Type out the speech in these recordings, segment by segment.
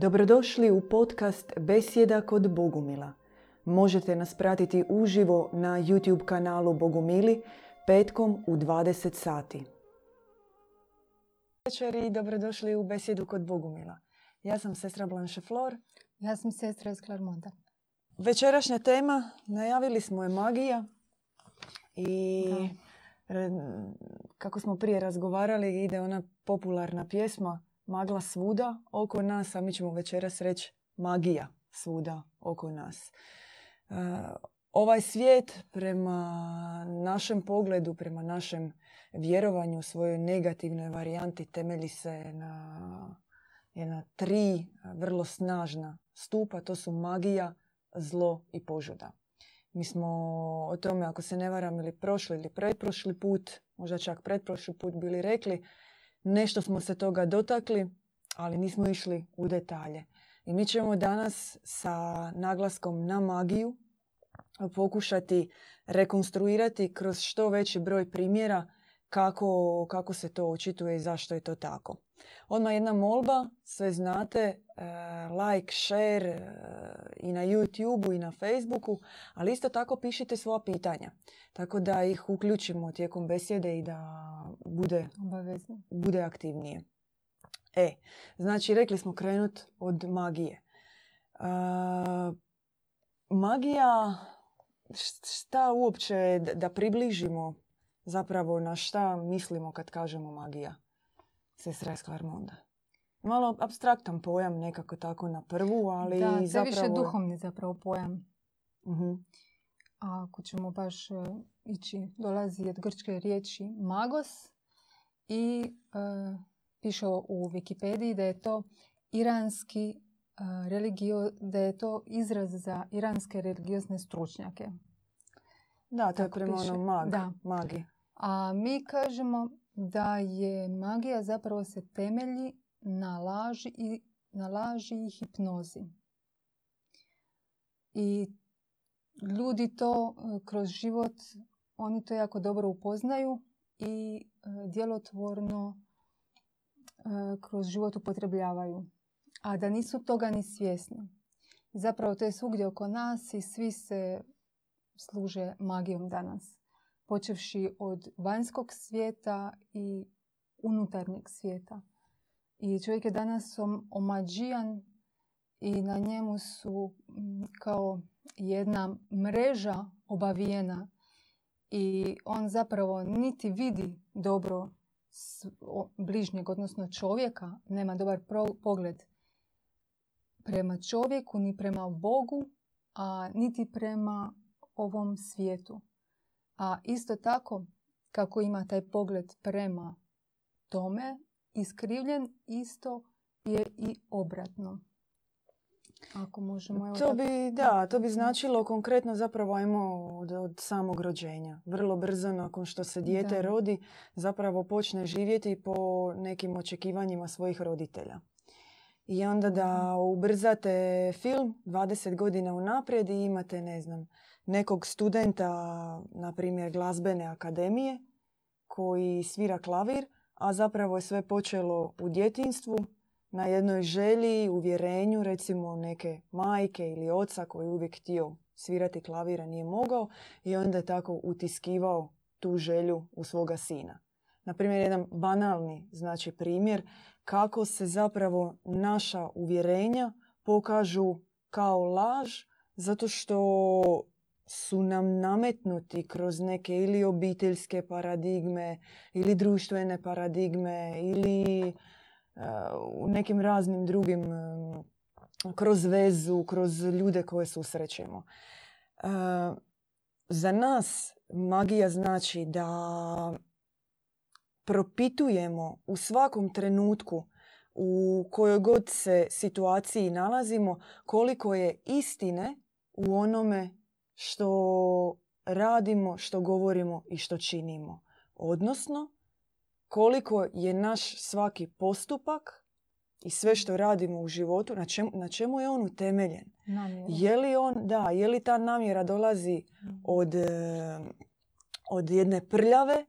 Dobrodošli u podcast Besjeda kod Bogumila. Možete nas pratiti uživo na YouTube kanalu Bogumili petkom u 20 sati. Večer i dobrodošli u Besjedu kod Bogumila. Ja sam sestra Blanche Flor. Ja sam sestra iz Clermonta. Večerašnja tema, najavili smo je magija. I kako smo prije razgovarali, ide ona popularna pjesma Magla svuda oko nas, a mi ćemo večeras reći magija svuda oko nas. E, ovaj svijet prema našem pogledu, prema našem vjerovanju u svojoj negativnoj varijanti temelji se na, na tri vrlo snažna stupa. To su magija, zlo i požuda. Mi smo o tome, ako se ne varam, ili prošli ili pretprošli put, možda čak pretprošli put bili rekli, nešto smo se toga dotakli, ali nismo išli u detalje. I mi ćemo danas sa naglaskom na magiju pokušati rekonstruirati kroz što veći broj primjera kako, kako se to očituje i zašto je to tako. Odmah jedna molba, sve znate, like, share e, i na YouTube i na Facebooku, ali isto tako pišite svoja pitanja. Tako da ih uključimo tijekom besjede i da bude, bude aktivnije. E, znači rekli smo krenut od magije. E, magija, šta uopće da približimo zapravo na šta mislimo kad kažemo magija? Sestra iz Klarmonda. Malo abstraktan pojam nekako tako na prvu, ali da, zapravo... više duhovni zapravo pojam. uh A ako ćemo baš uh, ići, dolazi od grčke riječi magos i uh, piše u Wikipediji da je to iranski uh, religio, da je to izraz za iranske religiozne stručnjake. Da, to je prema ono mag, da. magi. A mi kažemo da je magija zapravo se temelji na laži i, na laži i hipnozi. I ljudi to e, kroz život, oni to jako dobro upoznaju i e, djelotvorno e, kroz život upotrebljavaju. A da nisu toga ni svjesni. Zapravo to je svugdje oko nas i svi se služe magijom danas počevši od vanjskog svijeta i unutarnjeg svijeta. I čovjek je danas omađijan i na njemu su kao jedna mreža obavijena i on zapravo niti vidi dobro bližnjeg, odnosno čovjeka, nema dobar pogled prema čovjeku, ni prema Bogu, a niti prema ovom svijetu. A isto tako, kako ima taj pogled prema tome, iskrivljen, isto je i obratno. Ako možemo... to bi, da, to bi značilo konkretno zapravo ajmo od, od samog rođenja. Vrlo brzo nakon što se dijete rodi zapravo počne živjeti po nekim očekivanjima svojih roditelja. I onda da ubrzate film 20 godina unaprijed i imate, ne znam, nekog studenta, na primjer glazbene akademije, koji svira klavir, a zapravo je sve počelo u djetinstvu na jednoj želji, uvjerenju, recimo neke majke ili oca koji je uvijek htio svirati klavira, nije mogao i onda je tako utiskivao tu želju u svoga sina. Na primjer, jedan banalni znači primjer kako se zapravo naša uvjerenja pokažu kao laž zato što su nam nametnuti kroz neke ili obiteljske paradigme ili društvene paradigme ili uh, u nekim raznim drugim um, kroz vezu, kroz ljude koje susrećemo. Uh, za nas magija znači da propitujemo u svakom trenutku u kojoj god se situaciji nalazimo koliko je istine u onome što radimo, što govorimo i što činimo. Odnosno, koliko je naš svaki postupak i sve što radimo u životu, na čemu, na čemu je on utemeljen. Je li on, da, je li ta namjera dolazi mhm. od, od jedne prljave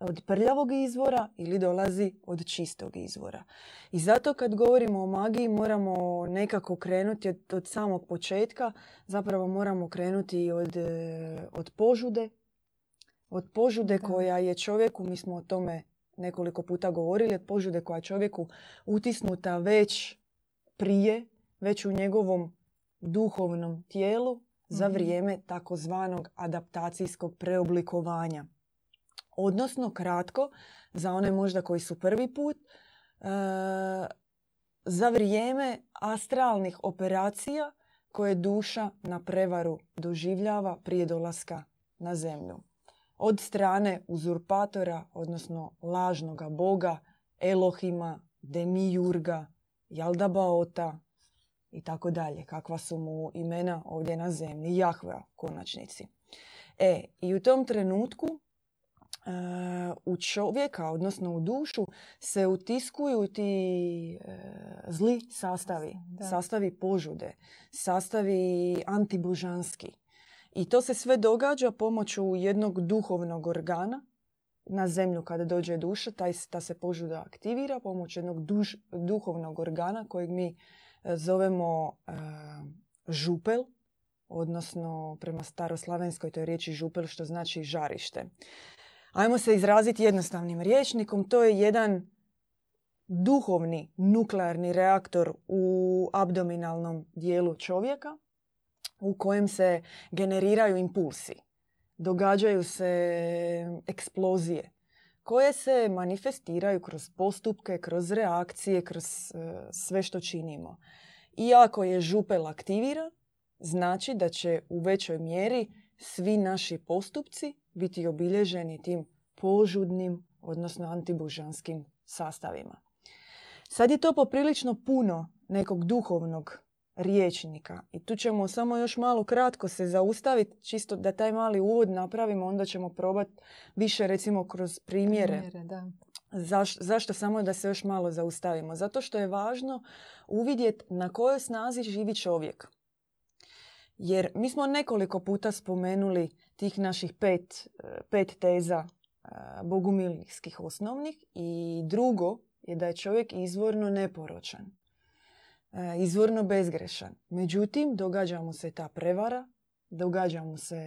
od prljavog izvora ili dolazi od čistog izvora. I zato kad govorimo o magiji moramo nekako krenuti od, od samog početka, zapravo moramo krenuti od, e, od požude, od požude koja je čovjeku, mi smo o tome nekoliko puta govorili, od požude koja je čovjeku utisnuta već prije, već u njegovom duhovnom tijelu za Mhm. vrijeme takozvanog adaptacijskog preoblikovanja. Odnosno, kratko, za one možda koji su prvi put, e, za vrijeme astralnih operacija koje duša na prevaru doživljava prije dolaska na zemlju. Od strane uzurpatora, odnosno lažnoga boga, Elohima, Demijurga, Jaldabaota i tako dalje. Kakva su mu imena ovdje na zemlji. Jahvea konačnici. E, i u tom trenutku u čovjeka, odnosno u dušu, se utiskuju ti e, zli sastavi. Da. Sastavi požude, sastavi antibožanski. I to se sve događa pomoću jednog duhovnog organa na zemlju kada dođe duša, taj, ta se požuda aktivira pomoću jednog duš, duhovnog organa kojeg mi e, zovemo e, župel, odnosno prema staroslavenskoj toj riječi župel što znači žarište. Ajmo se izraziti jednostavnim rječnikom. To je jedan duhovni nuklearni reaktor u abdominalnom dijelu čovjeka u kojem se generiraju impulsi. Događaju se eksplozije koje se manifestiraju kroz postupke, kroz reakcije, kroz e, sve što činimo. Iako je župel aktiviran, znači da će u većoj mjeri svi naši postupci biti obilježeni tim požudnim, odnosno antibožanskim sastavima. Sad je to poprilično puno nekog duhovnog riječnika i tu ćemo samo još malo kratko se zaustaviti, čisto da taj mali uvod napravimo, onda ćemo probati više recimo kroz primjere. Primjere, da. Zaš, zašto samo da se još malo zaustavimo? Zato što je važno uvidjeti na kojoj snazi živi čovjek. Jer mi smo nekoliko puta spomenuli tih naših pet, e, pet teza e, bogumilijskih osnovnih i drugo je da je čovjek izvorno neporočan, e, izvorno bezgrešan. Međutim, događa mu se ta prevara, događa mu se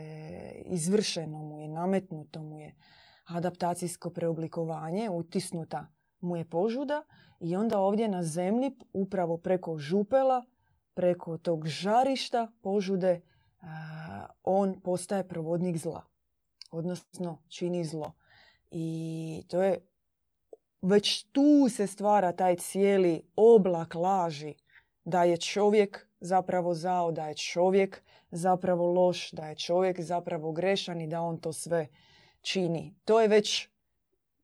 izvršeno mu je, nametnuto mu je adaptacijsko preoblikovanje, utisnuta mu je požuda i onda ovdje na zemlji upravo preko župela, preko tog žarišta požude, on postaje provodnik zla. Odnosno čini zlo. I to je već tu se stvara taj cijeli oblak laži da je čovjek zapravo zao, da je čovjek zapravo loš, da je čovjek zapravo grešan i da on to sve čini. To je već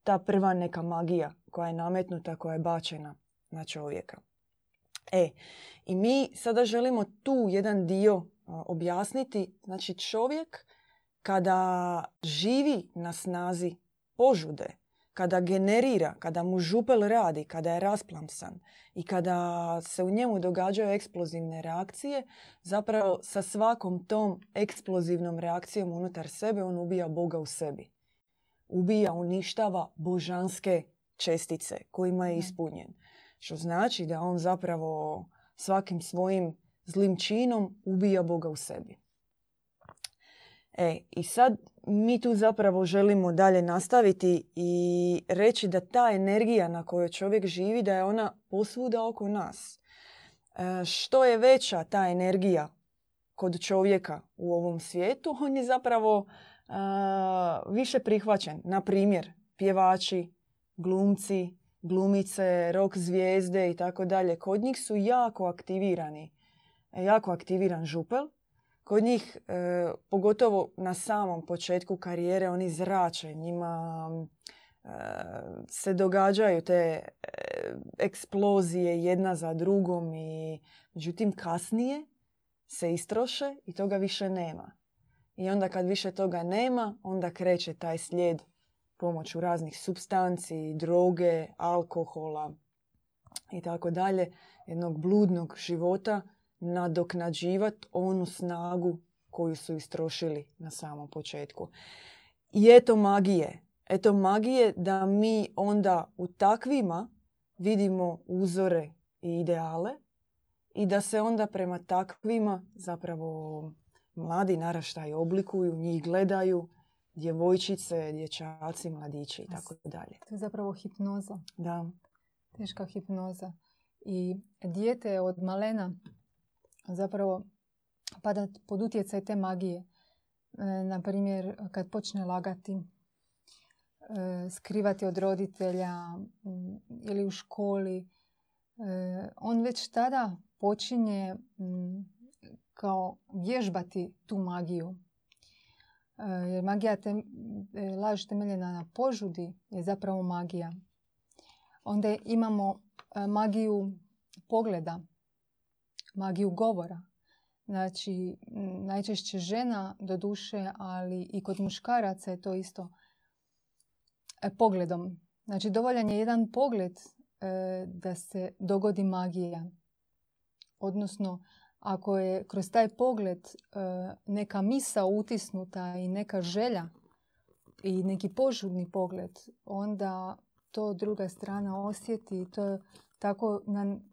ta prva neka magija koja je nametnuta, koja je bačena na čovjeka. E, i mi sada želimo tu jedan dio objasniti. Znači čovjek kada živi na snazi požude, kada generira, kada mu župel radi, kada je rasplamsan i kada se u njemu događaju eksplozivne reakcije, zapravo sa svakom tom eksplozivnom reakcijom unutar sebe on ubija Boga u sebi. Ubija, uništava božanske čestice kojima je ispunjen. Što znači da on zapravo svakim svojim zlim činom ubija Boga u sebi. E, i sad mi tu zapravo želimo dalje nastaviti i reći da ta energija na kojoj čovjek živi, da je ona posvuda oko nas. E, što je veća ta energija kod čovjeka u ovom svijetu, on je zapravo a, više prihvaćen. Na primjer, pjevači, glumci, glumice, rock zvijezde i tako dalje. Kod njih su jako aktivirani, jako aktiviran župel. Kod njih, e, pogotovo na samom početku karijere, oni zrače, njima e, se događaju te e, eksplozije jedna za drugom i međutim kasnije se istroše i toga više nema. I onda kad više toga nema, onda kreće taj slijed pomoću raznih substanci, droge, alkohola i tako dalje, jednog bludnog života nadoknađivati onu snagu koju su istrošili na samom početku. I eto magije. eto magije da mi onda u takvima vidimo uzore i ideale i da se onda prema takvima zapravo mladi naraštaj oblikuju, njih gledaju, djevojčice, dječaci, mladići i tako dalje. To je zapravo hipnoza. Da. Teška hipnoza. I dijete od malena zapravo pada pod utjecaj te magije. E, na primjer, kad počne lagati, e, skrivati od roditelja ili u školi, e, on već tada počinje kao vježbati tu magiju. Jer magija, tem, laž temeljena na požudi je zapravo magija. Onda imamo magiju pogleda, magiju govora. Znači, najčešće žena do duše, ali i kod muškaraca je to isto e, pogledom. Znači, dovoljan je jedan pogled e, da se dogodi magija. Odnosno, ako je kroz taj pogled e, neka misa utisnuta i neka želja i neki požudni pogled, onda to druga strana osjeti i to tako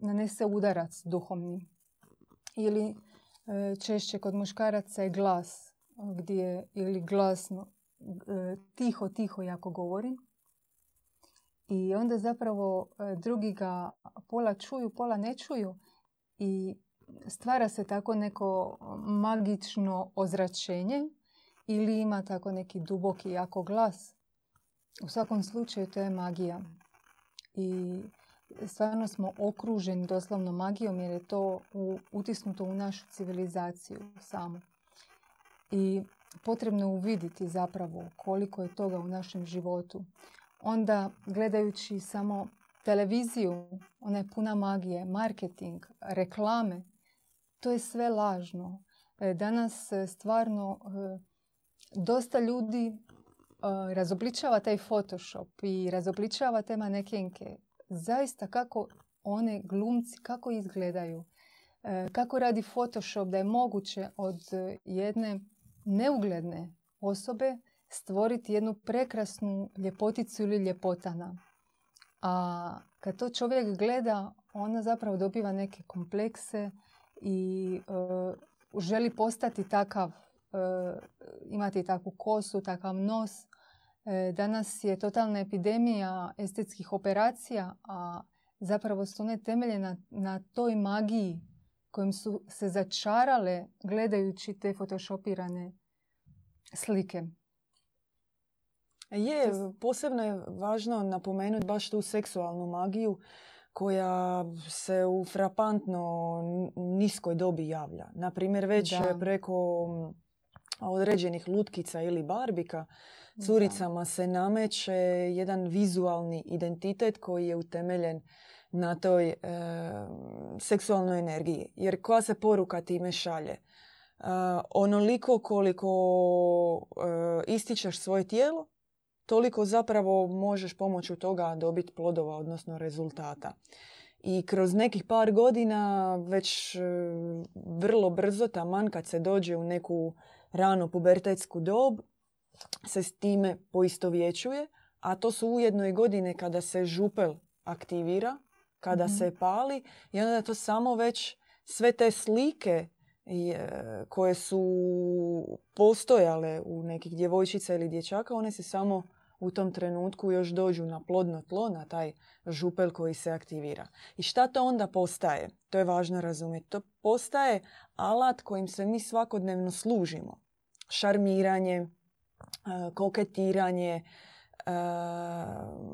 nanese udarac duhovni. Ili e, češće kod muškaraca je glas gdje ili glasno e, tiho, tiho jako govori. I onda zapravo drugi ga pola čuju, pola ne čuju i stvara se tako neko magično ozračenje ili ima tako neki duboki jako glas. U svakom slučaju to je magija. I stvarno smo okruženi doslovno magijom jer je to utisnuto u našu civilizaciju samu. I potrebno je uviditi zapravo koliko je toga u našem životu. Onda gledajući samo televiziju, ona je puna magije, marketing, reklame, to je sve lažno. E, danas stvarno e, dosta ljudi razobličava taj Photoshop i razobličava te manekenke zaista kako one glumci, kako izgledaju. E, kako radi Photoshop da je moguće od jedne neugledne osobe stvoriti jednu prekrasnu ljepoticu ili ljepotana. A kad to čovjek gleda, ona zapravo dobiva neke komplekse i uh, želi postati takav, uh, imati takvu kosu, takav nos. E, danas je totalna epidemija estetskih operacija, a zapravo su one temeljene na, toj magiji kojim su se začarale gledajući te photoshopirane slike. Je, posebno je važno napomenuti baš tu seksualnu magiju koja se u frapantno niskoj dobi javlja. Naprimjer, već preko određenih lutkica ili barbika curicama se nameće jedan vizualni identitet koji je utemeljen na toj e, seksualnoj energiji. Jer koja se poruka time šalje? E, onoliko koliko e, ističeš svoje tijelo, toliko zapravo možeš pomoću toga dobiti plodova, odnosno rezultata. I kroz nekih par godina već e, vrlo brzo, taman kad se dođe u neku ranu pubertetsku dob, se s time poistovjećuje, a to su ujedno i godine kada se župel aktivira, kada mhm. se pali i onda to samo već sve te slike koje su postojale u nekih djevojčica ili dječaka, one se samo u tom trenutku još dođu na plodno tlo, na taj župel koji se aktivira. I šta to onda postaje? To je važno razumjeti. To postaje alat kojim se mi svakodnevno služimo. Šarmiranje, koketiranje.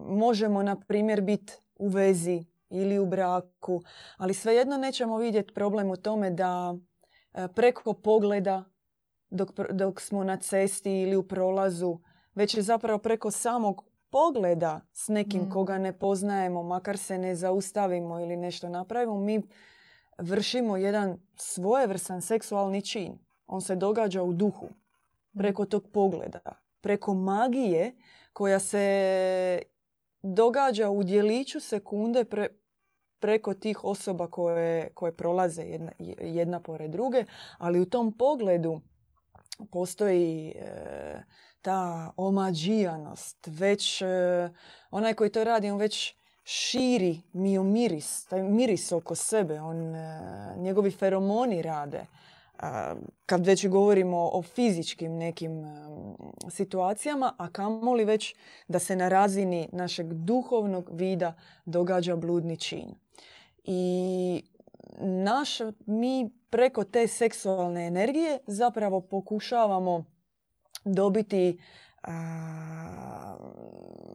Možemo, na primjer, biti u vezi ili u braku, ali svejedno nećemo vidjeti problem u tome da preko pogleda dok, dok smo na cesti ili u prolazu, već je zapravo preko samog pogleda s nekim mm. koga ne poznajemo, makar se ne zaustavimo ili nešto napravimo, mi vršimo jedan svojevrsan seksualni čin. On se događa u duhu preko tog pogleda, preko magije koja se događa u dijeliću sekunde preko tih osoba koje, koje prolaze jedna, jedna pored druge, ali u tom pogledu postoji e, ta omađijanost, već e, onaj koji to radi, on već širi miris, taj miris oko sebe, on, e, njegovi feromoni rade. Kad već govorimo o fizičkim nekim e, situacijama, a kamoli već da se na razini našeg duhovnog vida događa bludni čin. I naš, mi preko te seksualne energije zapravo pokušavamo dobiti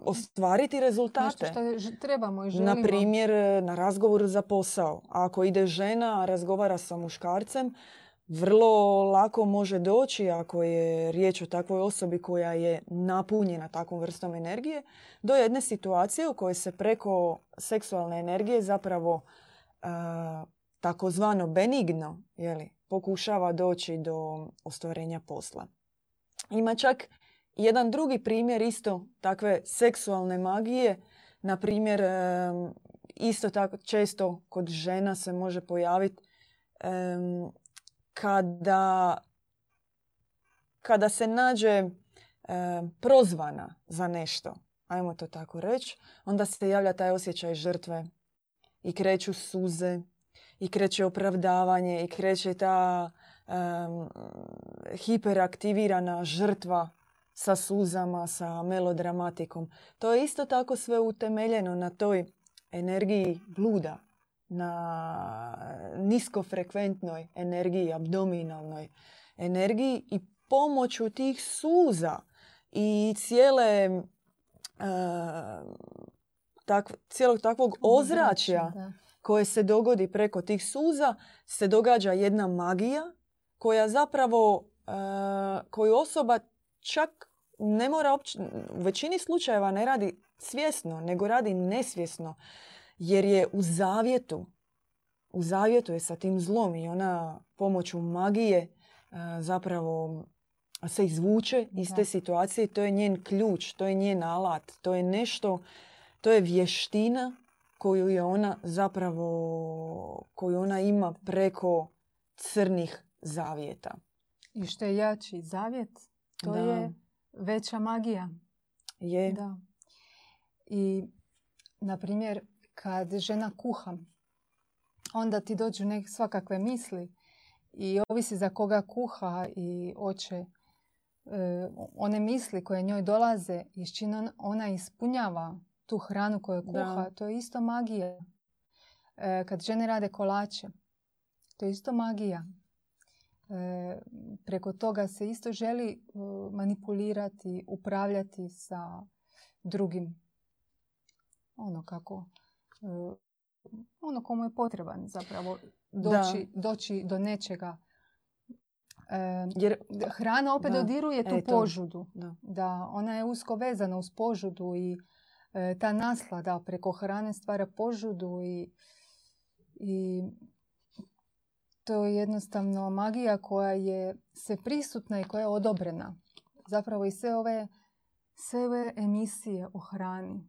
ostvariti rezultate. Nešto što trebamo i želimo. Na primjer, na razgovoru za posao. Ako ide žena, a razgovara sa muškarcem, vrlo lako može doći, ako je riječ o takvoj osobi koja je napunjena takvom vrstom energije, do jedne situacije u kojoj se preko seksualne energije zapravo takozvano benigno jeli, pokušava doći do ostvarenja posla. Ima čak jedan drugi primjer isto takve seksualne magije. Na primjer, isto tako često kod žena se može pojaviti kada, kada se nađe prozvana za nešto, ajmo to tako reći, onda se javlja taj osjećaj žrtve i kreću suze i kreće opravdavanje i kreće ta hiperaktivirana žrtva sa suzama, sa melodramatikom. To je isto tako sve utemeljeno na toj energiji bluda, na niskofrekventnoj energiji, abdominalnoj energiji i pomoću tih suza i cijele tak, cijelog takvog ozračja koje se dogodi preko tih suza se događa jedna magija koja zapravo koju osoba čak ne mora u većini slučajeva ne radi svjesno, nego radi nesvjesno. Jer je u zavjetu, u zavjetu je sa tim zlom i ona pomoću magije e, zapravo se izvuče iz te situacije. To je njen ključ, to je njen alat, to je nešto, to je vještina koju je ona zapravo, koju ona ima preko crnih zavjeta. I što je jači zavjet, to je veća magija. Je. Da. I, na primjer, kad žena kuha, onda ti dođu nek svakakve misli i ovisi za koga kuha i oče e, one misli koje njoj dolaze i s čim ona ispunjava tu hranu koju kuha, to je isto magija. E, kad žene rade kolače, to je isto magija. E, preko toga se isto želi e, manipulirati, upravljati sa drugim ono kako e, ono komu je potreban zapravo doći, doći do nečega. Jer hrana opet dodiruje tu požudu. Da. da. ona je usko vezana uz požudu i ta naslada preko hrane stvara požudu i, i to je jednostavno magija koja je sve prisutna i koja je odobrena. Zapravo i sve ove, sve ove emisije o hrani,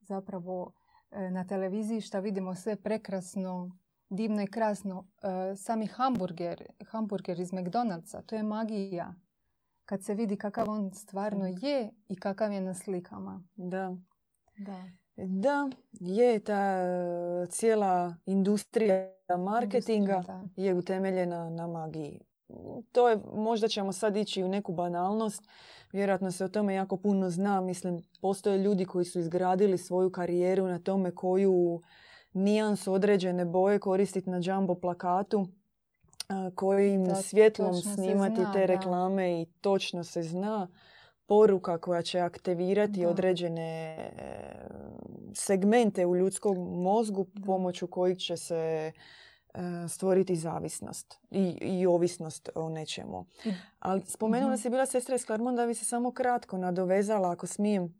zapravo e, na televiziji što vidimo sve prekrasno, divno i krasno. E, sami hamburger, hamburger iz McDonald'sa, to je magija. Kad se vidi kakav on stvarno je i kakav je na slikama. Da. Da. Da, je ta e, cijela industrija marketinga je utemeljena na magiji. To je, možda ćemo sad ići u neku banalnost, vjerojatno se o tome jako puno zna. Mislim, postoje ljudi koji su izgradili svoju karijeru na tome koju nijansu određene boje koristiti na jumbo plakatu, kojim svjetlom snimati te reklame i točno se zna poruka koja će aktivirati određene e, segmente u ljudskom mozgu pomoću kojih će se e, stvoriti zavisnost i, i ovisnost o nečemu. Ali spomenula mm-hmm. si bila sestra iz da bi se samo kratko nadovezala, ako smijem. E,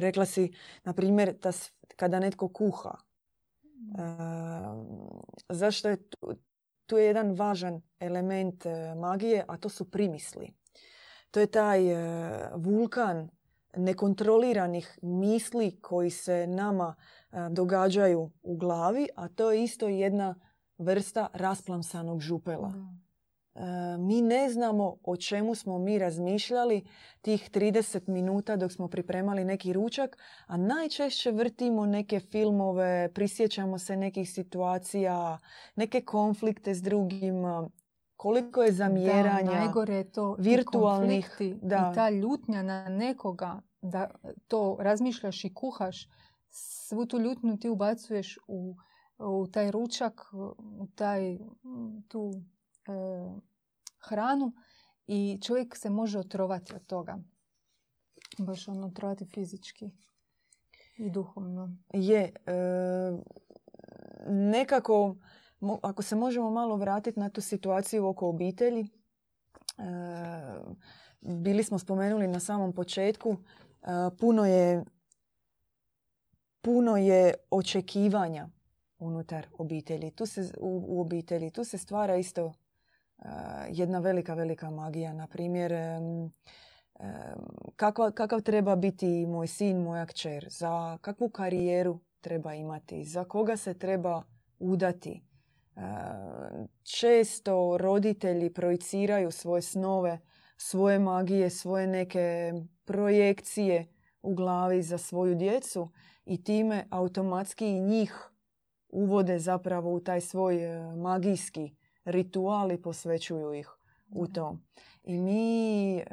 rekla si, na primjer, da kada netko kuha. zašto je tu, tu je jedan važan element magije, a to su primisli. To je taj e, vulkan nekontroliranih misli koji se nama e, događaju u glavi, a to je isto jedna vrsta rasplamsanog župela. mi ne znamo o čemu smo mi razmišljali tih 30 minuta dok smo pripremali neki ručak, a najčešće vrtimo neke filmove, prisjećamo se nekih situacija, neke konflikte s drugima, koliko je zamjeranja, da, najgore je to virtualnih da. i ta ljutnja na nekoga da to razmišljaš i kuhaš, svu tu ljutnju ti ubacuješ u, u taj ručak, u taj, tu e, hranu i čovjek se može otrovati od toga. Baš ono otrovati fizički i duhovno. Je. E, nekako, ako se možemo malo vratiti na tu situaciju oko obitelji, e, bili smo spomenuli na samom početku, e, puno je puno je očekivanja unutar obitelji. Tu se, u, u obitelji. Tu se stvara isto jedna velika, velika magija. Na primjer, kakav treba biti moj sin, moja kćer, za kakvu karijeru treba imati, za koga se treba udati. Često roditelji projiciraju svoje snove, svoje magije, svoje neke projekcije u glavi za svoju djecu i time automatski i njih uvode zapravo u taj svoj e, magijski rituali posvećuju ih u to. I mi e,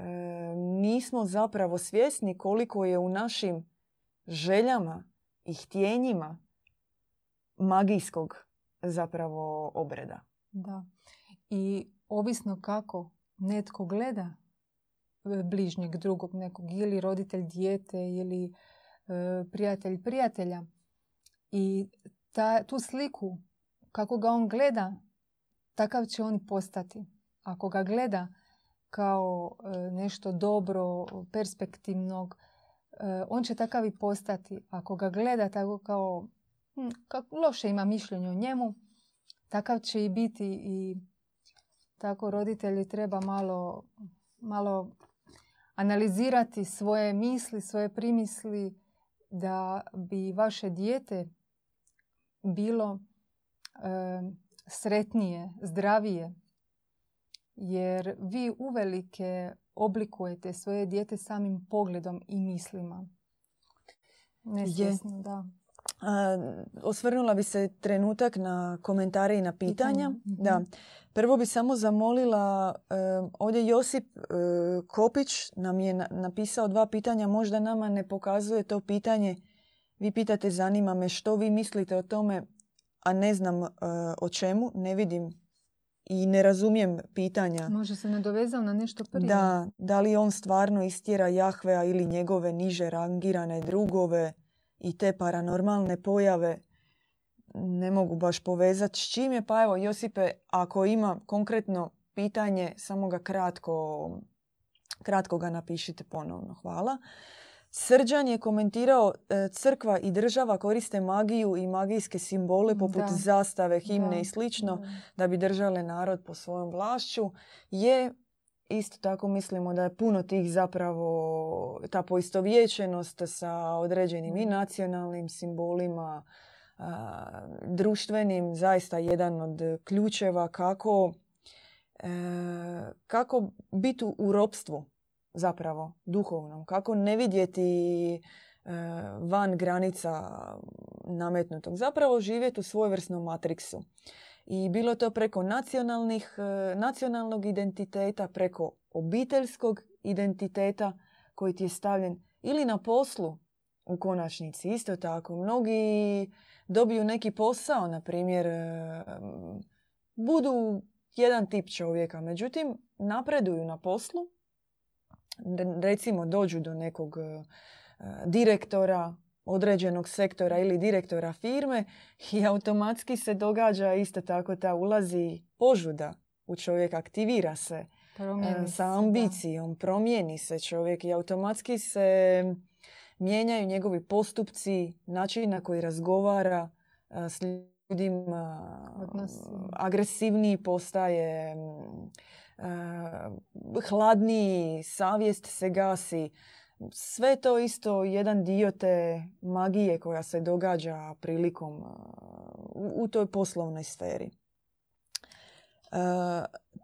nismo zapravo svjesni koliko je u našim željama i htjenjima magijskog zapravo obreda. Da. I ovisno kako netko gleda e, bližnjeg drugog nekog ili roditelj dijete ili e, prijatelj prijatelja i ta, tu sliku kako ga on gleda takav će on postati. Ako ga gleda kao e, nešto dobro, perspektivnog, e, on će takav i postati. Ako ga gleda tako kao kako loše ima mišljenje o njemu, takav će i biti i tako roditelji treba malo, malo analizirati svoje misli, svoje primisli da bi vaše dijete bilo e, sretnije, zdravije. Jer vi uvelike oblikujete svoje dijete samim pogledom i mislima. Nesvjesno, da. Osvrnula bi se trenutak na komentare i na pitanja. Mhm. Da. Prvo bi samo zamolila, ovdje Josip e, Kopić nam je napisao dva pitanja, možda nama ne pokazuje to pitanje. Vi pitate, zanima me što vi mislite o tome a ne znam uh, o čemu, ne vidim i ne razumijem pitanja. Može se nadovezao na nešto prije. Da, da li on stvarno istjera Jahvea ili njegove niže rangirane drugove i te paranormalne pojave ne mogu baš povezati s čim je. Pa evo, Josipe, ako ima konkretno pitanje, samo ga kratko, kratko ga napišite ponovno. Hvala. Srđan je komentirao e, crkva i država koriste magiju i magijske simbole poput zastave, himne i slično da. bi držale narod po svojom vlašću. Je isto tako mislimo da je puno tih zapravo ta poistovjećenost sa određenim i nacionalnim simbolima, društvenim, zaista jedan od ključeva kako, e, kako biti u ropstvu zapravo duhovnom. Kako ne vidjeti e, van granica nametnutog. Zapravo živjeti u svojevrsnom matriksu. I bilo to preko nacionalnih, e, nacionalnog identiteta, preko obiteljskog identiteta koji ti je stavljen ili na poslu u konačnici. Isto tako, mnogi dobiju neki posao, na primjer, e, budu jedan tip čovjeka, međutim napreduju na poslu recimo dođu do nekog e, direktora određenog sektora ili direktora firme i automatski se događa isto tako ta ulazi požuda u čovjek, aktivira se promijeni sa ambicijom, promijeni se čovjek i automatski se mijenjaju njegovi postupci, način na koji razgovara s ljudima, agresivniji postaje, Eh, hladniji, savjest se gasi. Sve to isto jedan dio te magije koja se događa prilikom eh, u toj poslovnoj sferi.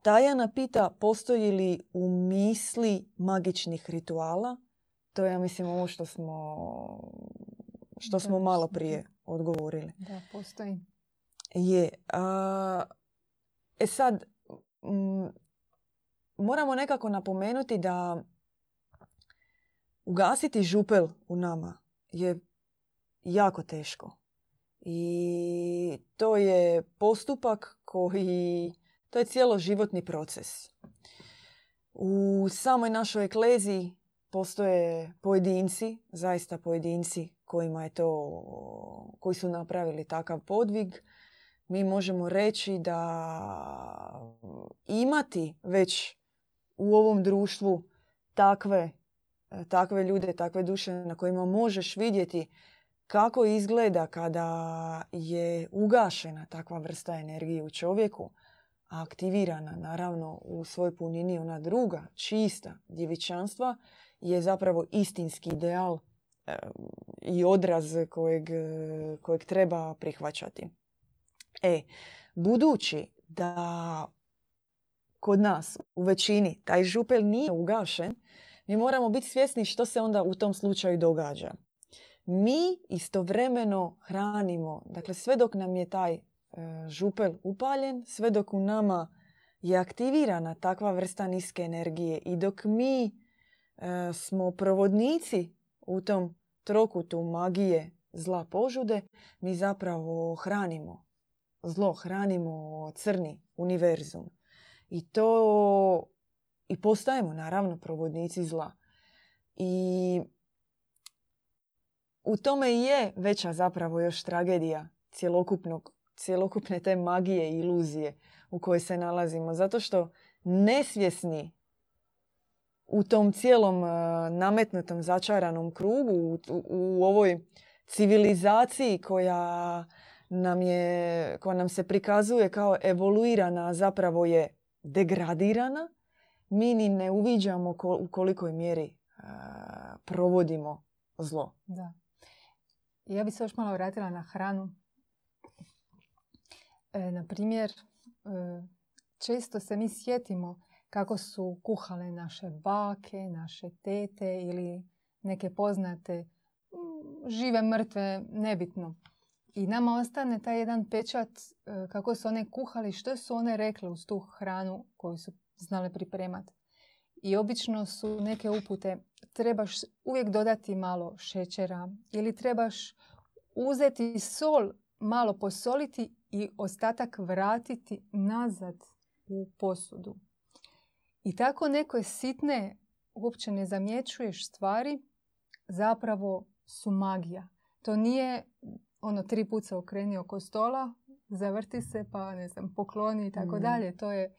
Tajana pita postoji li u misli magičnih rituala. To je, ja mislim, ovo što smo, što smo malo prije odgovorili. Da, postoji. Je. e sad, moramo nekako napomenuti da ugasiti župel u nama je jako teško. I to je postupak koji, to je cijelo životni proces. U samoj našoj ekleziji postoje pojedinci, zaista pojedinci kojima je to, koji su napravili takav podvig. Mi možemo reći da imati već u ovom društvu takve, takve ljude, takve duše na kojima možeš vidjeti kako izgleda kada je ugašena takva vrsta energije u čovjeku, a aktivirana naravno u svoj punini ona druga, čista djevičanstva, je zapravo istinski ideal i odraz kojeg, kojeg treba prihvaćati. E, budući da kod nas u većini taj župel nije ugašen, mi moramo biti svjesni što se onda u tom slučaju događa mi istovremeno hranimo, dakle sve dok nam je taj e, župel upaljen, sve dok u nama je aktivirana takva vrsta niske energije i dok mi e, smo provodnici u tom trokutu magije zla požude, mi zapravo hranimo zlo, hranimo crni univerzum. I to i postajemo naravno provodnici zla. I u tome je veća zapravo još tragedija cjelokupnog, cjelokupne te magije i iluzije u kojoj se nalazimo. Zato što nesvjesni u tom cijelom uh, nametnutom začaranom krugu, u, u, ovoj civilizaciji koja nam, je, koja nam se prikazuje kao evoluirana, zapravo je degradirana, mi ni ne uviđamo u kolikoj mjeri provodimo zlo. Da. Ja bi se još malo vratila na hranu. E, na primjer, e, često se mi sjetimo kako su kuhale naše bake, naše tete ili neke poznate mm, žive, mrtve, nebitno. I nama ostane taj jedan pečat e, kako su one kuhali, što su one rekle uz tu hranu koju su znale pripremati. I obično su neke upute trebaš uvijek dodati malo šećera ili trebaš uzeti sol, malo posoliti i ostatak vratiti nazad u posudu. I tako neke sitne, uopće ne zamjećuješ stvari, zapravo su magija. To nije ono tri puta se okreni oko stola, zavrti se pa ne znam, pokloni i tako mm. dalje. To je,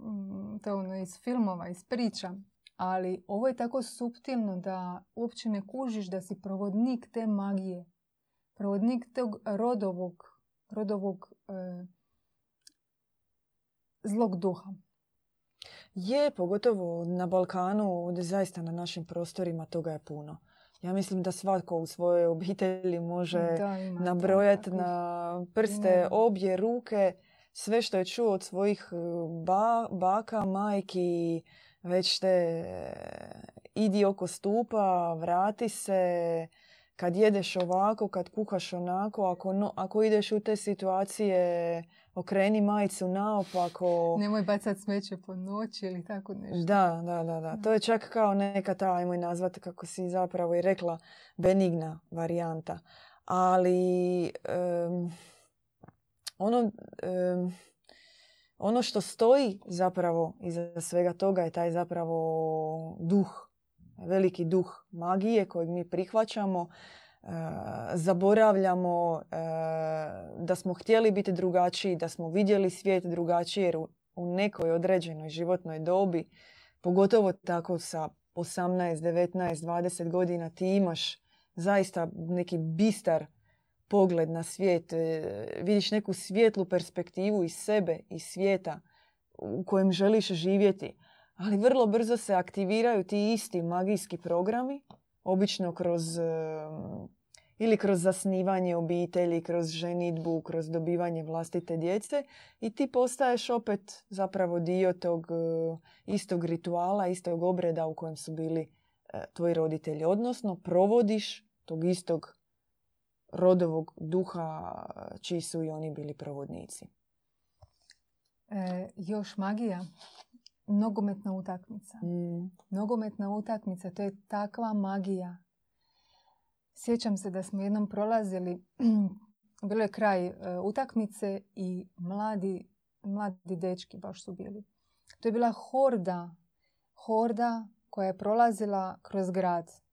mm, to ono iz filmova, iz priča ali ovo je tako suptilno da uopće ne kužiš da si provodnik te magije. Provodnik tog rodovog, rodovog e, zlog duha. Je, pogotovo na Balkanu, zaista na našim prostorima toga je puno. Ja mislim da svatko u svojoj obitelji može nabrojati na prste obje ruke sve što je čuo od svojih e, baka, majki, već te idi oko stupa, vrati se, kad jedeš ovako, kad kuhaš onako, ako, no, ako ideš u te situacije, okreni majicu naopako. Nemoj bacat smeće po noći ili tako nešto. Da, da, da, da. To je čak kao neka ta, ajmo nazvati kako si zapravo i rekla, benigna varijanta. Ali ono, ono što stoji zapravo iza svega toga je taj zapravo duh, veliki duh magije kojeg mi prihvaćamo, e, zaboravljamo e, da smo htjeli biti drugačiji, da smo vidjeli svijet drugačiji jer u nekoj određenoj životnoj dobi, pogotovo tako sa 18, 19, 20 godina ti imaš zaista neki bistar pogled na svijet, e, vidiš neku svijetlu perspektivu iz sebe, iz svijeta u kojem želiš živjeti. Ali vrlo brzo se aktiviraju ti isti magijski programi, obično kroz ili kroz zasnivanje obitelji, kroz ženitbu, kroz dobivanje vlastite djece i ti postaješ opet zapravo dio tog e, istog rituala, istog obreda u kojem su bili e, tvoji roditelji. Odnosno, provodiš tog istog rodovog duha čiji su i oni bili provodnici. E, još magija. Nogometna utakmica. Mm. Nogometna utakmica, to je takva magija. Sjećam se da smo jednom prolazili, bilo je kraj e, utakmice i mladi, mladi dečki baš su bili. To je bila horda, horda koja je prolazila kroz grad.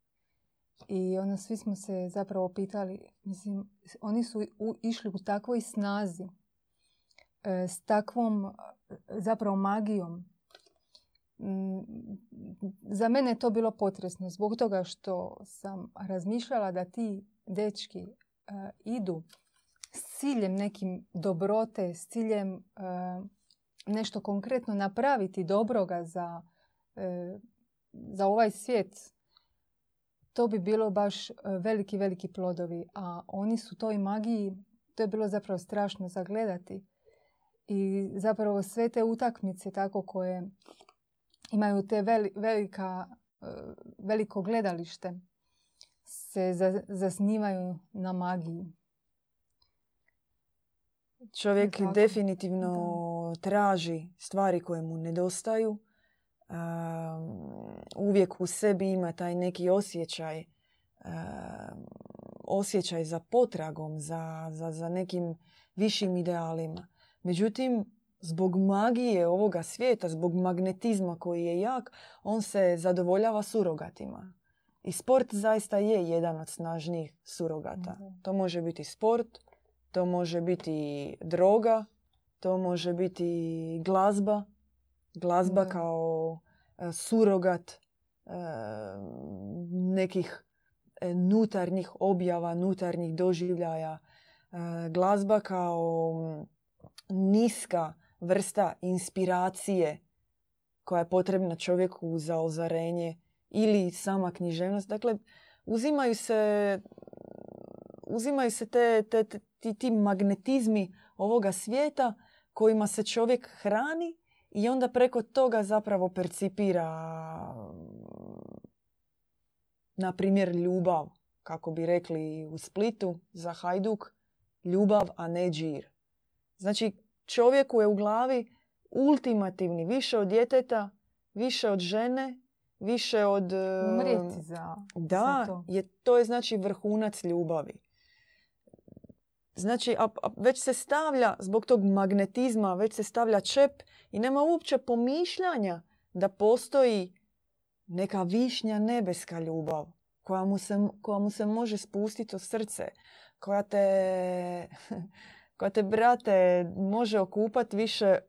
I ono, svi smo se zapravo pitali, mislim, oni su išli u takvoj snazi, e, s takvom zapravo magijom. Mm, za mene je to bilo potresno zbog toga što sam razmišljala da ti dečki e, idu s ciljem nekim dobrote, s ciljem e, nešto konkretno napraviti dobroga za, za ovaj svijet to bi bilo baš e, veliki, veliki plodovi. A oni su toj magiji, to je bilo zapravo strašno zagledati. I zapravo sve te utakmice tako koje imaju te velika, e, veliko gledalište se zasnivaju na magiji. Čovjek definitivno traži stvari koje mu nedostaju uvijek u sebi ima taj neki osjećaj osjećaj za potragom, za, za, za nekim višim idealima. Međutim, zbog magije ovoga svijeta, zbog magnetizma koji je jak, on se zadovoljava surogatima. I sport zaista je jedan od snažnijih surogata. To može biti sport, to može biti droga, to može biti glazba, glazba kao e, surogat e, nekih e, nutarnjih objava, nutarnjih doživljaja. Glazba kao niska vrsta inspiracije koja je potrebna čovjeku za ozarenje ili sama književnost. Dakle, uzimaju se, uzimaju se te, te, ti, ti magnetizmi ovoga svijeta kojima se čovjek hrani i onda preko toga zapravo percipira na primjer ljubav, kako bi rekli u Splitu za Hajduk, ljubav, a ne džir. Znači čovjeku je u glavi ultimativni, više od djeteta, više od žene, više od... Umrijeti za, da, to. Je, to je znači vrhunac ljubavi. Znači, a, već se stavlja, zbog tog magnetizma, već se stavlja čep i nema uopće pomišljanja da postoji neka višnja nebeska ljubav koja mu se, koja mu se može spustiti u srce, koja te, koja te, brate, može okupati više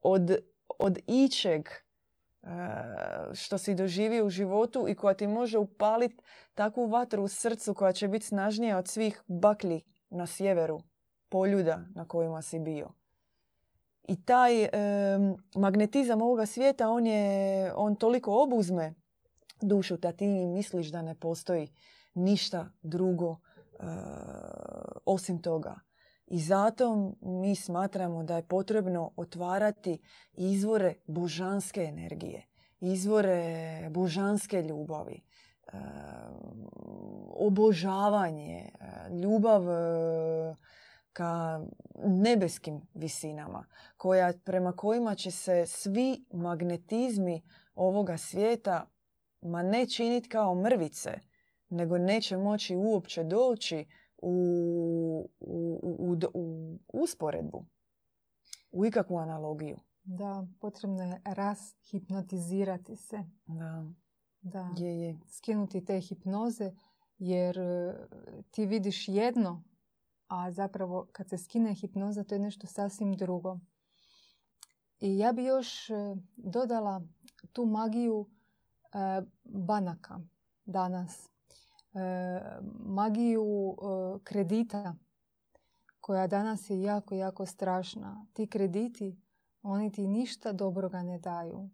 od, od ičeg e, što si doživio u životu i koja ti može upaliti takvu vatru u srcu koja će biti snažnija od svih baklji na sjeveru poljuda na kojima si bio. I taj magnetizam ovoga svijeta, on, je, on toliko obuzme dušu da ti misliš da ne postoji ništa drugo e, osim toga. I zato mi smatramo da je potrebno otvarati izvore božanske energije, izvore božanske ljubavi, obožavanje, ljubav e, ka nebeskim visinama, koja, prema kojima će se svi magnetizmi ovoga svijeta ma ne činiti kao mrvice, nego neće moći uopće doći u, u, u, u usporedbu, u ikakvu analogiju. Da, potrebno je hipnotizirati se. Da. Da, je, je. skinuti te hipnoze jer e, ti vidiš jedno, a zapravo kad se skine hipnoza to je nešto sasvim drugo. I ja bi još e, dodala tu magiju e, banaka danas. Magiju kredita koja danas je jako, jako strašna. Ti krediti, oni ti ništa dobroga ne daju.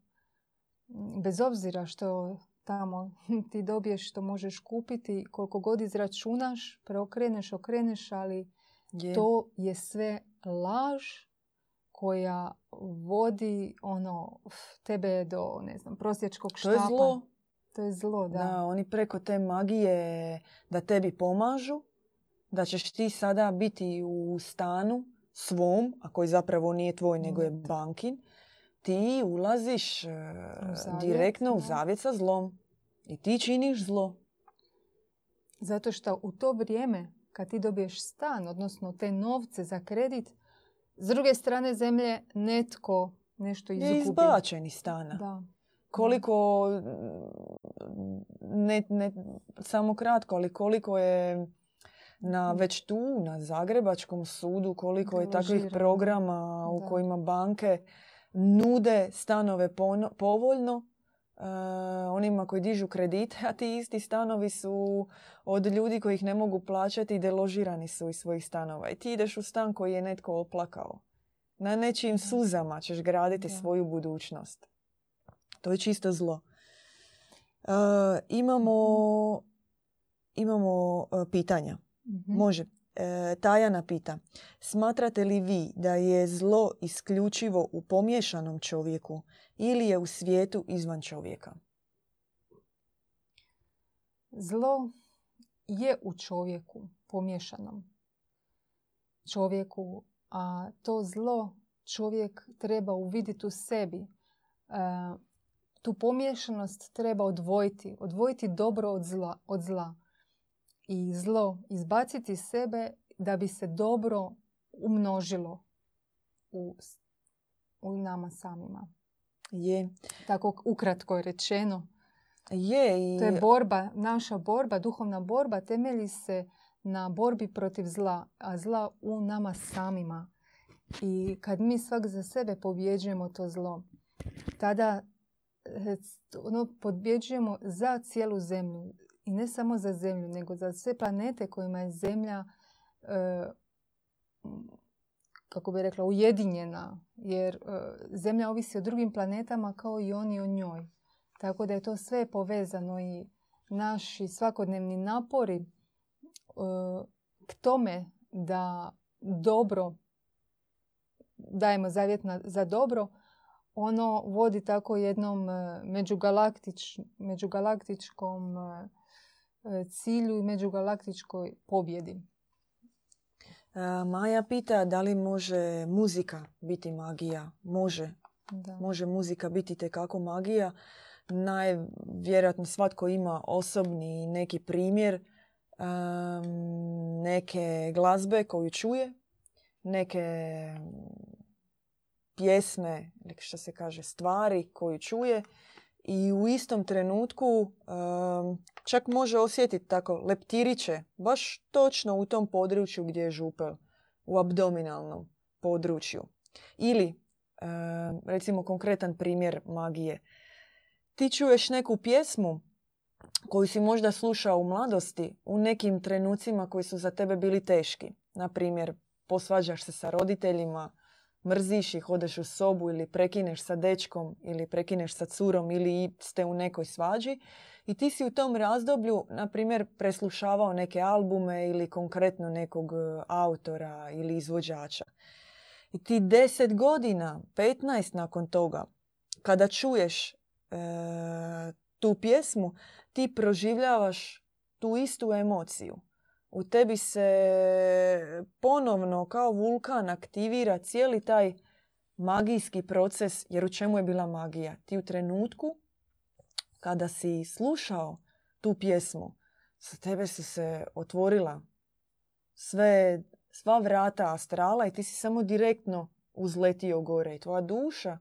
Bez obzira što tamo ti dobiješ što možeš kupiti, koliko god izračunaš, preokreneš, okreneš, ali Je. to je sve laž koja vodi ono tebe do ne znam prosječkog To štapa. je zlo. To je zlo, da. Da, oni preko te magije da tebi pomažu, da ćeš ti sada biti u stanu svom, a koji zapravo nije tvoj, nego je Mm. bankin, ti ulaziš e, U zavjet, direktno u zavjet sa zlom. I ti činiš zlo. Zato što u to vrijeme kad ti dobiješ stan, odnosno te novce za kredit, s druge strane zemlje netko nešto izgubi. Je izbačen iz stana. Da. Koliko, mm, ne, ne, samo kratko, ali koliko je na već tu, na Zagrebačkom sudu, koliko je takvih programa u Da. kojima banke nude stanove povoljno e, onima koji dižu kredite, a ti isti stanovi su od ljudi koji ih ne mogu plaćati i deložirani su iz svojih stanova. I ti ideš u stan koji je netko oplakao. Na nečijim suzama ćeš graditi svoju budućnost. To je čisto zlo. E, imamo imamo e, pitanja. Mhm. Može. E, Tajana pita. Smatrate li vi da je zlo isključivo u pomješanom čovjeku ili je u svijetu izvan čovjeka? Zlo je u čovjeku, pomješanom čovjeku, a to zlo čovjek treba uvidjeti u sebi. E, tu pomješanost treba odvojiti, odvojiti dobro od zla, od zla i zlo izbaciti iz sebe da bi se dobro umnožilo u, u nama samima. Je. Tako ukratko je rečeno. Je i To je borba, naša borba, duhovna borba temelji se na borbi protiv zla, a zla u nama samima. I kad mi svak za sebe pobjeđujemo to zlo, tada e, ono, pobjeđujemo za cijelu zemlju. I ne samo za zemlju, nego za sve planete kojima je zemlja, e, kako bi rekla, ujedinjena. Jer e, zemlja ovisi o drugim planetama kao i oni o njoj. Tako da je to sve povezano i naši svakodnevni napori e, k tome da dobro dajemo zavjet na- za dobro, ono vodi tako jednom e, međugalaktič, međugalaktičkom cilju i međugalaktičkoj pobjedi. A, Maja pita da li može muzika biti magija. Može. Da. Može muzika biti tekako magija. Najvjerojatno svatko ima osobni neki primjer em, neke glazbe koju čuje, neke pjesme, što se kaže, stvari koju čuje i u istom trenutku em, čak može osjetiti tako leptiriće, baš točno u tom području gdje je župel, u abdominalnom području. Ili, em, recimo konkretan primjer magije. Ti čuješ neku pjesmu koju si možda slušao u mladosti u nekim trenucima koji su za tebe bili teški. Na primjer, posvađaš se sa roditeljima, mrziš ih, odeš u sobu ili prekineš sa dečkom ili prekineš sa curom ili ste u nekoj svađi i ti si u tom razdoblju, na primjer, preslušavao neke albume ili konkretno nekog e, autora ili izvođača. I ti deset godina, 15 nakon toga, kada čuješ e, tu pjesmu, ti proživljavaš tu istu emociju. U tebi se ponovno kao vulkan aktivira cijeli taj magijski proces, jer u čemu je bila magija? Ti u trenutku kada si slušao tu pjesmu, za tebe su se otvorila sve, sva vrata astrala i ti si samo direktno uzletio gore. I tvoja duša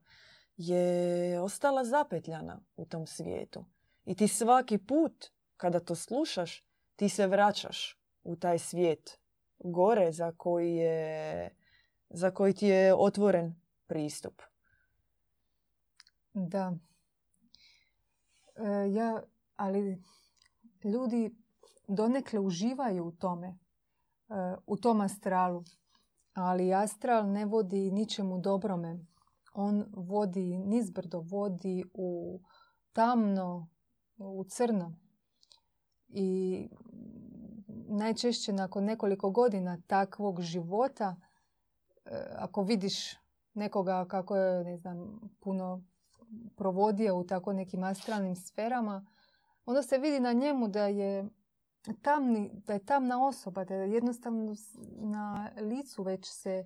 je ostala zapetljana u tom svijetu. I ti svaki put kada to slušaš, ti se vraćaš u taj svijet gore za koji, je, za koji ti je otvoren pristup. Da. E, ja, ali ljudi donekle uživaju u tome, e, u tom astralu. Ali astral ne vodi ničemu dobrome. On vodi nizbrdo, vodi u tamno, u crno. I najčešće nakon nekoliko godina takvog života, e, ako vidiš nekoga kako je, ne znam, puno provodio u tako nekim astralnim sferama, onda se vidi na njemu da je tamni, da je tamna osoba, da je jednostavno na licu već se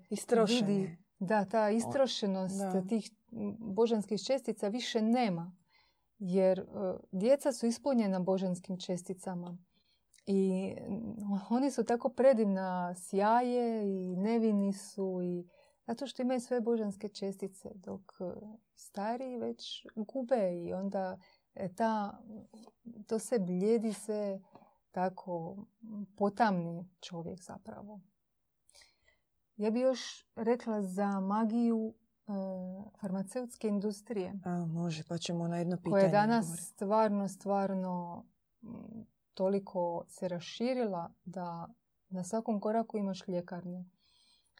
vidi da ta istrošenost tih božanskih čestica više nema. Jer e, djeca su ispunjena božanskim česticama. I oni su tako predivna sjaje i nevini su i zato što imaju sve božanske čestice dok e, stari već gube i onda e, ta, to se bljedi se tako potamni čovjek zapravo. Ja bi još rekla za magiju e, farmaceutske industrije. A, može, pa ćemo na jedno pitanje. Koja je danas stvarno, stvarno toliko se raširila da na svakom koraku imaš ljekarne.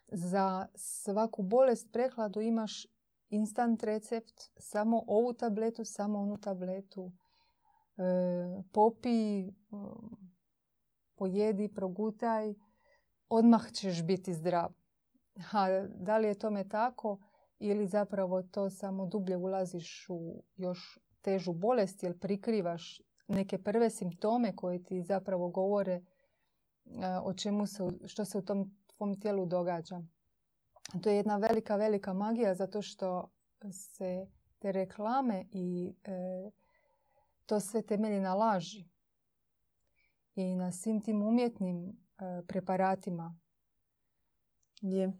Za svaku bolest, prehladu imaš instant recept, samo ovu tabletu, samo onu tabletu. E, popi, pojedi, progutaj, odmah ćeš biti zdrav. A da li je tome tako ili zapravo to samo dublje ulaziš u još težu bolest jer prikrivaš neke prve simptome koje ti zapravo govore e, o čemu se, što se u tom tvom tijelu događa. To je jedna velika, velika magija zato što se te reklame i e, to sve temelji na laži i na svim tim umjetnim e, preparatima. Je.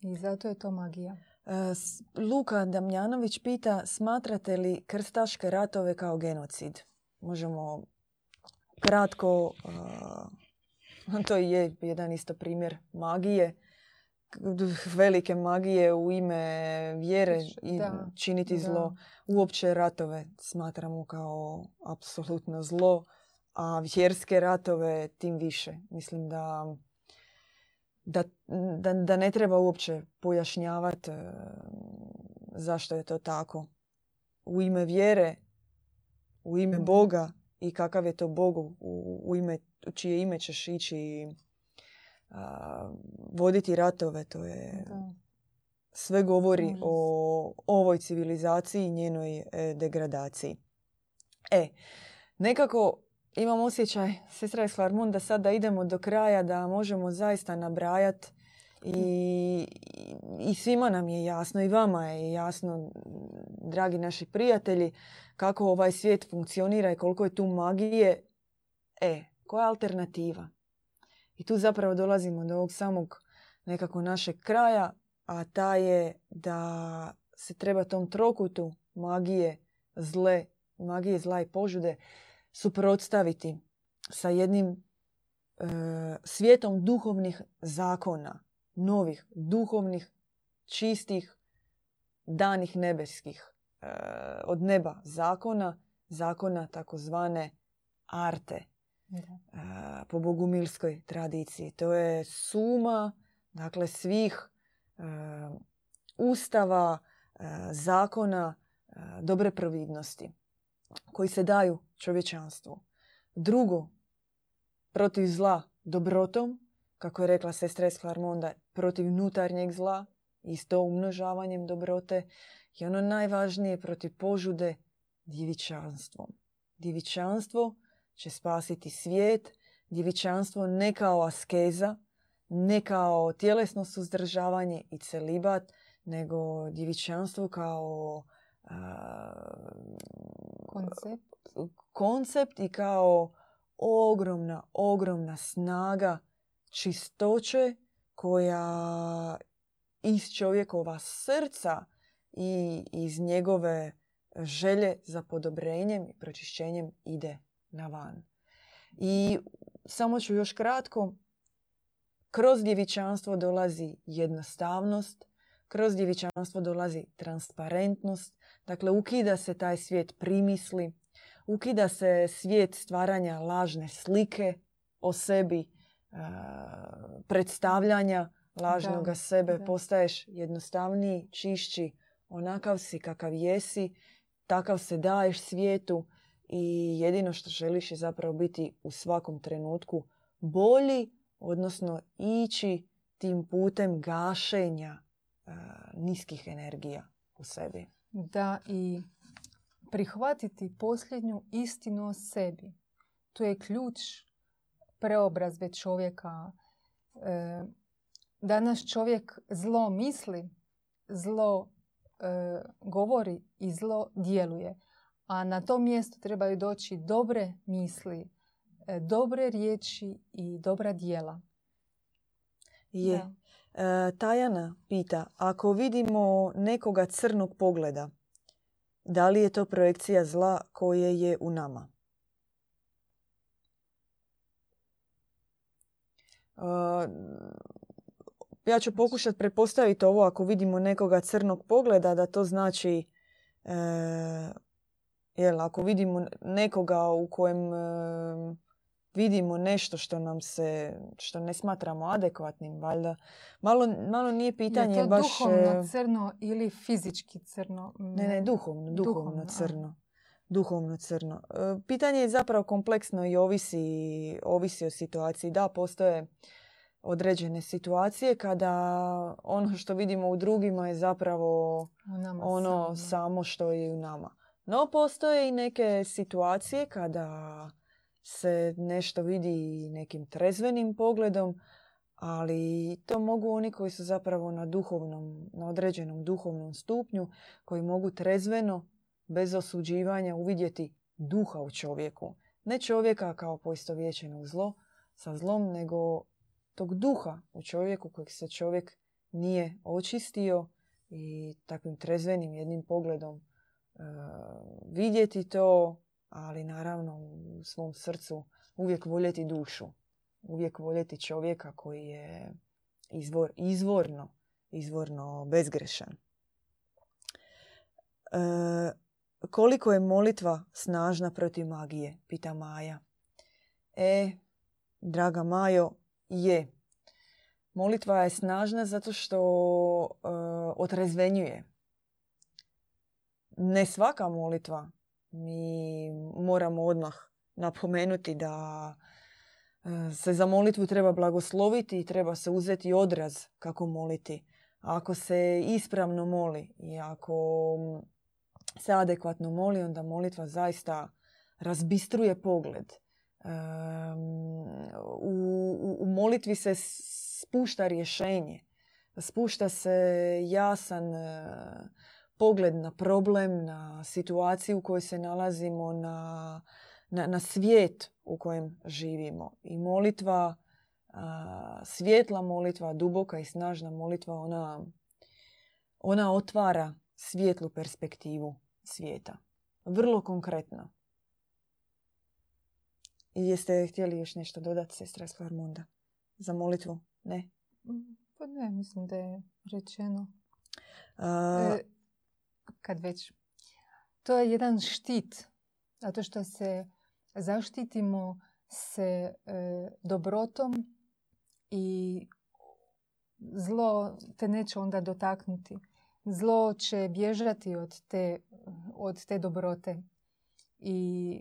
I zato je to magija. Luka Damjanović pita, smatrate li krstaške ratove kao genocid? Možemo kratko, to je jedan isto primjer magije, velike magije u ime vjere i činiti zlo. Uopće ratove smatramo kao apsolutno zlo, a vjerske ratove tim više. Mislim da, da, da, da ne treba uopće pojašnjavati e, zašto je to tako. U ime vjere u ime mhm. Boga i kakav je to Bog u, ime, u čije ime ćeš ići voditi ratove. To je sve govori o ovoj civilizaciji i njenoj e, degradaciji. E, nekako imam osjećaj, sestra iz da sad da idemo do kraja, da možemo zaista nabrajati i, i svima nam je jasno i vama je jasno, dragi naši prijatelji, kako ovaj svijet funkcionira i koliko je tu magije. E, koja je alternativa? I tu zapravo dolazimo do ovog samog nekako našeg kraja, a ta je da se treba tom trokutu magije, zle, magije zla i požude suprotstaviti sa jednim e, svijetom duhovnih zakona novih, duhovnih, čistih, danih nebeskih e, od neba zakona, zakona takozvane arte e, po bogumilskoj tradiciji. To je suma dakle svih e, ustava, zakona dobre providnosti koji se daju čovječanstvu. Drugo, protiv zla dobrotom, kako je rekla sestra Esklarmonda, protiv unutarnjeg zla i s to umnožavanjem dobrote i ono najvažnije protiv požude djevičanstvom. Djevičanstvo će spasiti svijet, djevičanstvo ne kao askeza, ne kao tjelesno suzdržavanje i celibat, nego djevičanstvo kao koncept. koncept i kao ogromna, ogromna snaga čistoće koja iz čovjekova srca i iz njegove želje za podobrenjem i pročišćenjem ide na van. I samo ću još kratko, kroz djevičanstvo dolazi jednostavnost, kroz djevičanstvo dolazi transparentnost, dakle ukida se taj svijet primisli, ukida se svijet stvaranja lažne slike o sebi, predstavljanja lažnoga sebe, postaješ jednostavniji, čišći, onakav si kakav jesi, takav se daješ svijetu i jedino što želiš je zapravo biti u svakom trenutku bolji, odnosno ići tim putem gašenja e, niskih energija u sebi. Da, i prihvatiti posljednju istinu o sebi. To je ključ preobrazbe čovjeka. E, danas čovjek zlo misli, zlo e, govori i zlo djeluje. A na to mjesto trebaju doći dobre misli, e, dobre riječi i dobra djela. Je. E, Tajana pita, ako vidimo nekoga crnog pogleda, da li je to projekcija zla koje je u nama? Ja ću pokušati pretpostaviti ovo ako vidimo nekoga crnog pogleda da to znači e, jel, ako vidimo nekoga u kojem e, vidimo nešto što nam se, što ne smatramo adekvatnim, valjda. Malo, malo nije pitanje je to baš... duhovno e, crno ili fizički crno? Ne, ne, duhovno, duhovno, crno. Duhovno crno. E, Pitanje je zapravo kompleksno i ovisi, ovisi o situaciji. Da, postoje određene situacije kada ono što vidimo u drugima je zapravo ono samima. samo što je u nama. No, postoje i neke situacije kada se nešto vidi nekim trezvenim pogledom, ali to mogu oni koji su zapravo na duhovnom, na određenom duhovnom stupnju, koji mogu trezveno, bez osuđivanja, uvidjeti duha u čovjeku. Ne čovjeka kao poistovjećenog zlo, sa zlom, nego tog duha u čovjeku kojeg se čovjek nije očistio i takvim trezvenim jednim pogledom e, vidjeti to, ali naravno u svom srcu uvijek voljeti dušu. Uvijek voljeti čovjeka koji je izvor, izvorno, izvorno bezgrešan. E, koliko je molitva snažna protiv magije? Pita Maja. E, draga Majo, je. Molitva je snažna zato što e, otrezvenjuje. Ne svaka molitva. Mi moramo odmah napomenuti da e, se za molitvu treba blagosloviti i treba se uzeti odraz kako moliti. Ako se ispravno moli i ako se adekvatno moli, onda molitva zaista razbistruje pogled. U, u- molitvi se spušta rješenje. Spušta se jasan e, pogled na problem, na situaciju u kojoj se nalazimo, na, na, na svijet u kojem živimo. I molitva, svjetla molitva, duboka i snažna molitva, ona, ona otvara svijetlu perspektivu svijeta. Vrlo konkretno. I jeste htjeli još nešto dodati, sestra iz Klarmonda? Za molitvu? Ne? Mm, Pa ne, mislim da je rečeno. A, E, kad već. To je jedan štit. Zato što se zaštitimo se e, dobrotom i zlo te neće onda dotaknuti. Zlo će bježati od te, od te dobrote. I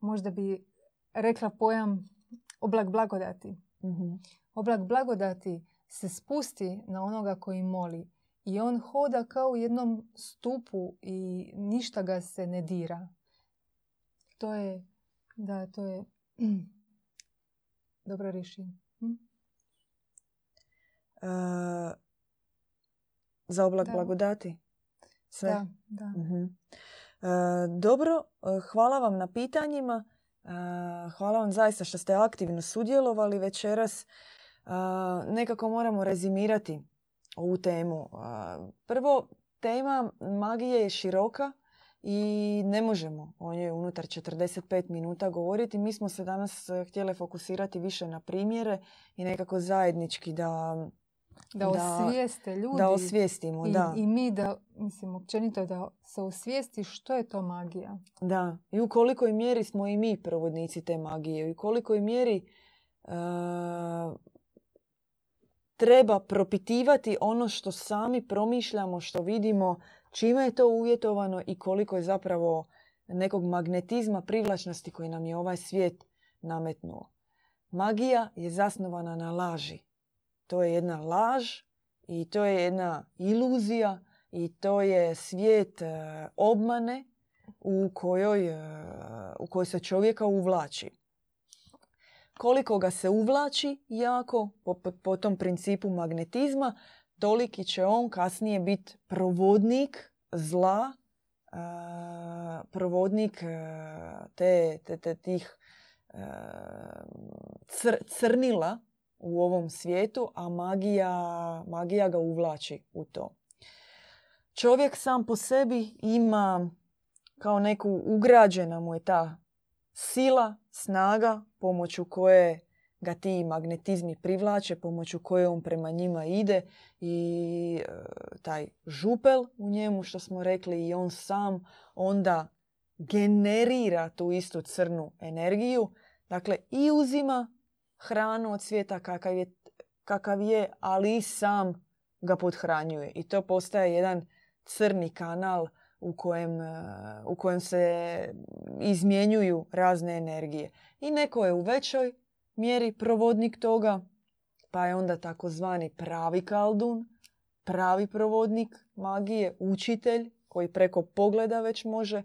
možda bi rekla pojam oblak blagodati. mhm. Oblak blagodati se spusti na onoga koji moli i on hoda kao u jednom stupu i ništa ga se ne dira. To je, da, to je dobro rješenje. Hm? A, za oblak Da. blagodati? Sve? Da, da. Mhm. E, dobro, e, hvala vam na pitanjima. E, Hvala vam zaista što ste aktivno sudjelovali večeras. E, Nekako moramo rezimirati ovu temu. E, Prvo, tema magije je široka i ne možemo o njoj unutar 45 minuta govoriti. Mi smo se danas e, htjeli fokusirati više na primjere i nekako zajednički da, Da osvijeste ljudi. da osvijestimo. i, da. I mi da, mislim, općenito da se osvijesti što je to magija. Da, i u kolikoj mjeri smo i mi provodnici te magije i u kolikoj mjeri e, treba propitivati ono što sami promišljamo, što vidimo, čime je to uvjetovano i koliko je zapravo nekog magnetizma privlačnosti koji nam je ovaj svijet nametnuo. Magija je zasnovana na laži. To je jedna laž i to je jedna iluzija i to je svijet e, obmane u kojoj, e, u kojoj se čovjeka uvlači. Koliko ga se uvlači jako po, po tom principu magnetizma, toliki će on kasnije biti provodnik zla, e, provodnik te, te, te tih crnila u ovom svijetu, a magija, magija ga uvlači u to. Čovjek sam po sebi ima kao neku ugrađena mu je ta sila, snaga pomoću koje ga ti magnetizmi privlače, pomoću koje on prema njima ide i e, taj župel u njemu što smo rekli i on sam onda generira tu istu crnu energiju. Dakle, i uzima hranu od svijeta kakav je, kakav je ali sam ga podhranjuje. I to postaje jedan crni kanal u kojem, e, u kojem se izmjenjuju razne energije. I neko je u većoj mjeri provodnik toga, pa je onda takozvani pravi kaldun, pravi provodnik magije, učitelj koji preko pogleda već može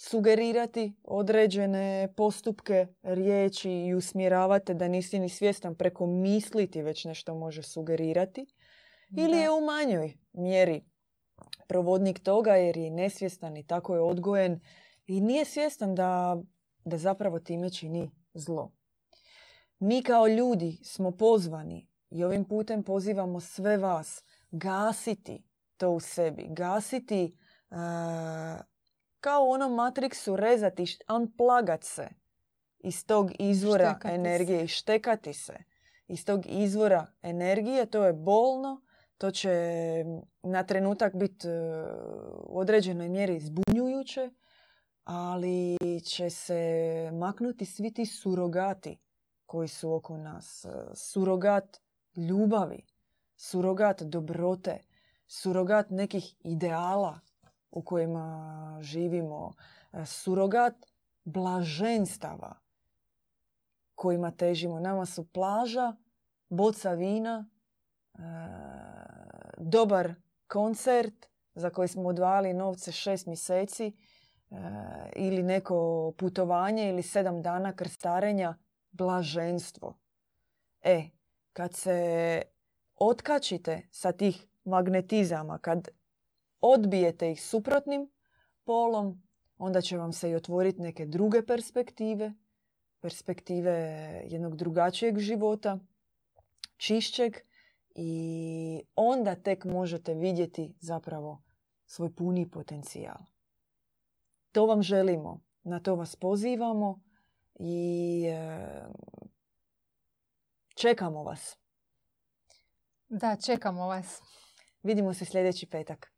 sugerirati određene postupke, riječi i usmjeravate da nisi ni svjestan preko misliti već nešto može sugerirati. Ili je u manjoj mjeri provodnik toga jer je nesvjestan i tako je odgojen i nije svjestan da, da zapravo time čini zlo. Mi kao ljudi smo pozvani i ovim putem pozivamo sve vas gasiti to u sebi, gasiti kao u onom Matrixu rezati, unplagat se iz tog izvora štekati energije se. i štekati se. Iz tog izvora energije, to je bolno, to će na trenutak biti e, u određenoj mjeri zbunjujuće, ali će se maknuti svi ti surogati koji su oko nas. E, surogat ljubavi, surogat dobrote, surogat nekih ideala u kojima živimo, e, surogat blaženstava kojima težimo. Nama su plaža, boca vina, e, dobar koncert za koji smo odvali novce šest mjeseci e, ili neko putovanje ili sedam dana krstarenja, blaženstvo. E, kad se otkačite sa tih magnetizama, kad odbijete ih suprotnim polom, onda će vam se i otvoriti neke druge perspektive, perspektive jednog drugačijeg života, čišćeg i onda tek možete vidjeti zapravo svoj puni potencijal. To vam želimo, na to vas pozivamo i e, čekamo vas. Da, čekamo vas. Vidimo se sljedeći petak.